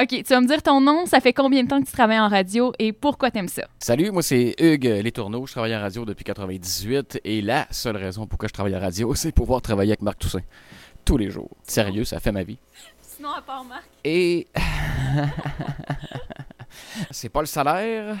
OK, tu vas me dire ton nom, ça fait combien de temps que tu travailles en radio et pourquoi t'aimes ça? Salut, moi c'est Hugues Létourneau, je travaille en radio depuis 98 et la seule raison pourquoi je travaille en radio, c'est pouvoir travailler avec Marc Toussaint tous les jours. Sérieux, ça fait ma vie. Sinon, à part Marc. Et c'est pas le salaire.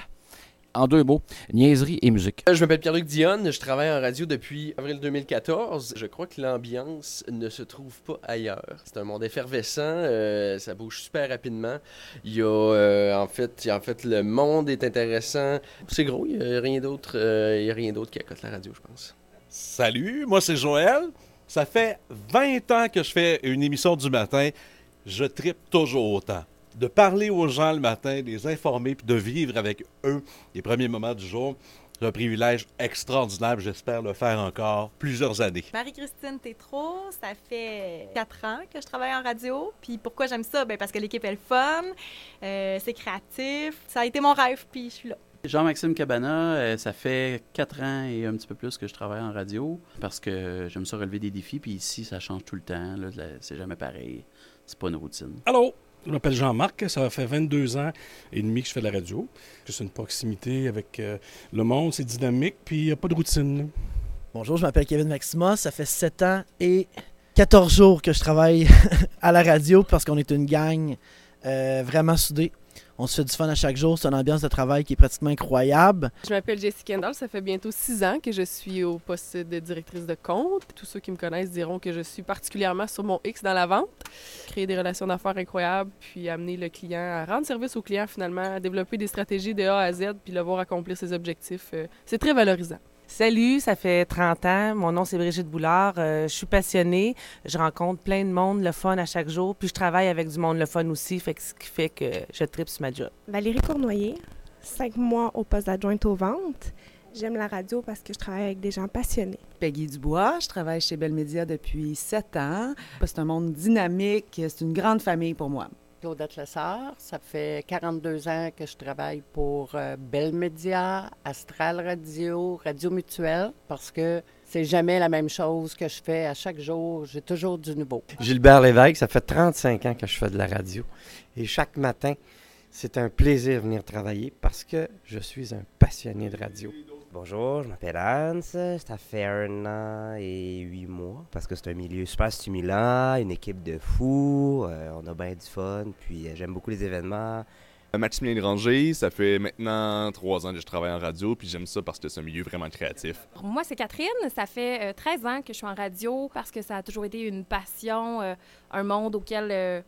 En deux mots, niaiserie et musique. Je m'appelle Pierre-Luc Dionne, je travaille en radio depuis avril 2014. Je crois que l'ambiance ne se trouve pas ailleurs. C'est un monde effervescent, euh, ça bouge super rapidement. Il y a euh, en fait, en fait le monde est intéressant. C'est gros, il n'y a rien d'autre, euh, il y a rien d'autre qui accote la radio, je pense. Salut, moi c'est Joël. Ça fait 20 ans que je fais une émission du matin. Je tripe toujours autant de parler aux gens le matin, de les informer, puis de vivre avec eux les premiers moments du jour. C'est un privilège extraordinaire. J'espère le faire encore plusieurs années. Marie-Christine Tétrault, ça fait quatre ans que je travaille en radio. Puis pourquoi j'aime ça? Ben parce que l'équipe est le fun, euh, c'est créatif. Ça a été mon rêve, puis je suis là. Jean-Maxime Cabana, euh, ça fait quatre ans et un petit peu plus que je travaille en radio parce que j'aime ça relever des défis. Puis ici, ça change tout le temps. C'est jamais pareil. C'est pas une routine. Allô? Je m'appelle Jean-Marc, ça fait 22 ans et demi que je fais de la radio. C'est une proximité avec euh, le monde, c'est dynamique, puis il n'y a pas de routine. Bonjour, je m'appelle Kevin Maxima, ça fait 7 ans et 14 jours que je travaille à la radio parce qu'on est une gang euh, vraiment soudée. On se fait du fun à chaque jour. C'est une ambiance de travail qui est pratiquement incroyable. Je m'appelle Jessie Kendall. Ça fait bientôt six ans que je suis au poste de directrice de compte. Tous ceux qui me connaissent diront que je suis particulièrement sur mon X dans la vente. Créer des relations d'affaires incroyables, puis amener le client à rendre service au client finalement, à développer des stratégies de A à Z, puis le voir accomplir ses objectifs. Euh, c'est très valorisant. Salut, ça fait 30 ans. Mon nom, c'est Brigitte Boulard. Euh, je suis passionnée. Je rencontre plein de monde, le fun à chaque jour. Puis je travaille avec du monde, le fun aussi, fait ce qui fait que je tripe sur ma job. Valérie Cournoyer, cinq mois au poste d'adjointe aux ventes. J'aime la radio parce que je travaille avec des gens passionnés. Peggy Dubois, je travaille chez Belle Média depuis sept ans. C'est un monde dynamique, c'est une grande famille pour moi. Claudette Lessard. Ça fait 42 ans que je travaille pour euh, Bell Media, Astral Radio, Radio Mutuelle, parce que c'est jamais la même chose que je fais à chaque jour. J'ai toujours du nouveau. Gilbert Lévesque, ça fait 35 ans que je fais de la radio. Et chaque matin, c'est un plaisir de venir travailler parce que je suis un passionné de radio. Bonjour, je m'appelle Hans. Ça fait un an et huit mois parce que c'est un milieu super stimulant, une équipe de fous, euh, on a bien du fun, puis euh, j'aime beaucoup les événements. Euh, Maximilien Granger, ça fait maintenant trois ans que je travaille en radio, puis j'aime ça parce que c'est un milieu vraiment créatif. Moi, c'est Catherine. Ça fait 13 ans que je suis en radio parce que ça a toujours été une passion, un monde auquel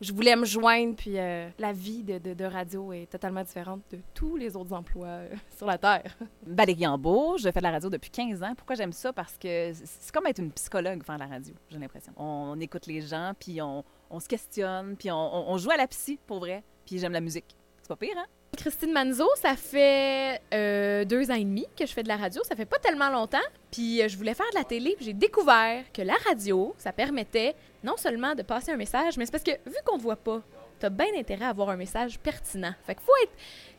je voulais me joindre, puis euh, la vie de, de, radio est totalement différente de tous les autres emplois euh, sur la Terre. Valérie Ambeau, je fais de la radio depuis 15 ans. Pourquoi j'aime ça? Parce que c'est comme être une psychologue faire la radio, j'ai l'impression. On, écoute les gens, puis on, on se questionne, puis on, on, joue à la psy, pour vrai, puis j'aime la musique. C'est pas pire, hein? Christine Manzo, ça fait euh, deux ans et demi que je fais de la radio. Ça fait pas tellement longtemps. Puis je voulais faire de la télé, j'ai découvert que la radio, ça permettait non seulement de passer un message, mais c'est parce que vu qu'on ne voit pas, tu as bien intérêt à avoir un message pertinent. Fait qu'il faut être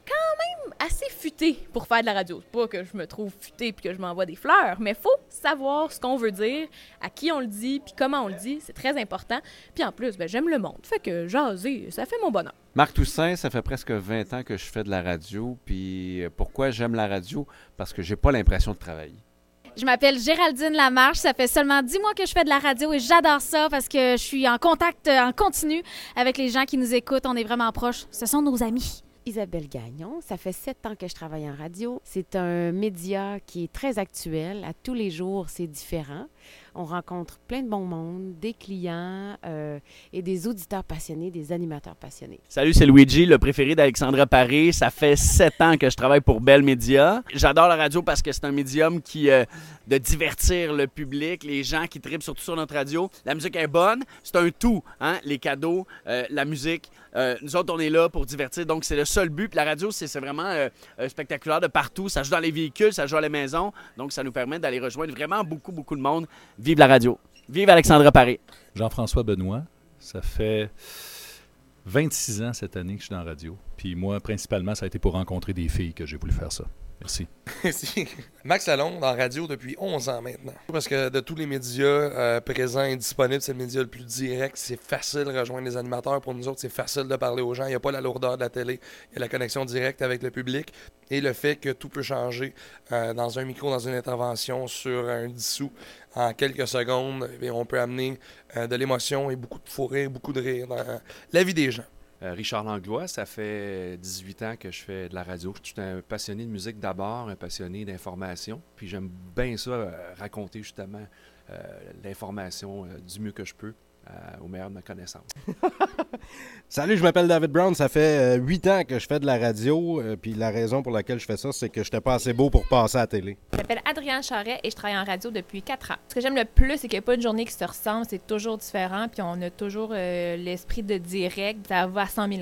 quand même assez futé pour faire de la radio. Pas que je me trouve futé puis que je m'envoie des fleurs, mais faut savoir ce qu'on veut dire, à qui on le dit, puis comment on le dit. C'est très important. Puis en plus, ben, j'aime le monde. Fait que jaser, ça fait mon bonheur. Marc Toussaint, ça fait presque 20 ans que je fais de la radio. Puis euh, pourquoi j'aime la radio? Parce que j'ai pas l'impression de travailler. Je m'appelle Géraldine Lamarche. Ça fait seulement dix mois que je fais de la radio et j'adore ça parce que je suis en contact euh, en continu avec les gens qui nous écoutent. On est vraiment proches. Ce sont nos amis. Isabelle Gagnon, ça fait sept ans que je travaille en radio. C'est un média qui est très actuel. À tous les jours, c'est différent. On rencontre plein de bons monde, des clients euh, et des auditeurs passionnés, des animateurs passionnés. Salut, c'est Luigi, le préféré d'Alexandra Paré. Ça fait sept ans que je travaille pour Bell Media. J'adore la radio parce que c'est un médium qui euh, de divertir le public, les gens qui tripent surtout sur notre radio. La musique est bonne, c'est un tout, hein? les cadeaux, euh, la musique. nous autres, on est là pour divertir, donc c'est le seul but. Puis la radio, c'est vraiment spectaculaire de partout. Ça joue dans les véhicules, ça joue à la maison, donc ça nous permet d'aller rejoindre vraiment beaucoup, beaucoup de monde Vive la radio. Vive Alexandra Paré. Jean-François Benoît, ça fait 26 ans cette année que je suis dans la radio. Puis moi, principalement, ça a été pour rencontrer des filles que j'ai voulu faire ça. Merci. Max Lalonde en radio depuis 11 ans maintenant. Parce que de tous les médias euh, présents et disponibles, c'est le média le plus direct. C'est facile de rejoindre les animateurs. Pour nous autres, c'est facile de parler aux gens. Il n'y a pas la lourdeur de la télé. Il y a la connexion directe avec le public et le fait que tout peut changer euh, dans un micro, dans une intervention, sur un dissous. En quelques secondes, eh on peut amener euh, de l'émotion et beaucoup de fou rire, beaucoup de rire dans la vie des gens. Euh, Richard Langlois, ça fait 18 ans que je fais de la radio. Je suis un passionné de musique d'abord, un passionné d'information. Puis j'aime bien ça, euh, raconter justement euh, l'information du mieux que je peux au meilleur de ma connaissance. Salut, je m'appelle David Brown. Ça fait huit ans que je fais de la radio. puis la raison pour laquelle je fais ça, c'est que je n'étais pas assez beau pour passer à la télé. Je m'appelle Adrienne Charret et je travaille en radio depuis quatre ans. Ce que j'aime le plus, c'est qu'il n'y a pas une journée qui se ressemble. C'est toujours différent. Puis on a toujours l'esprit de direct. Ça va à 100 000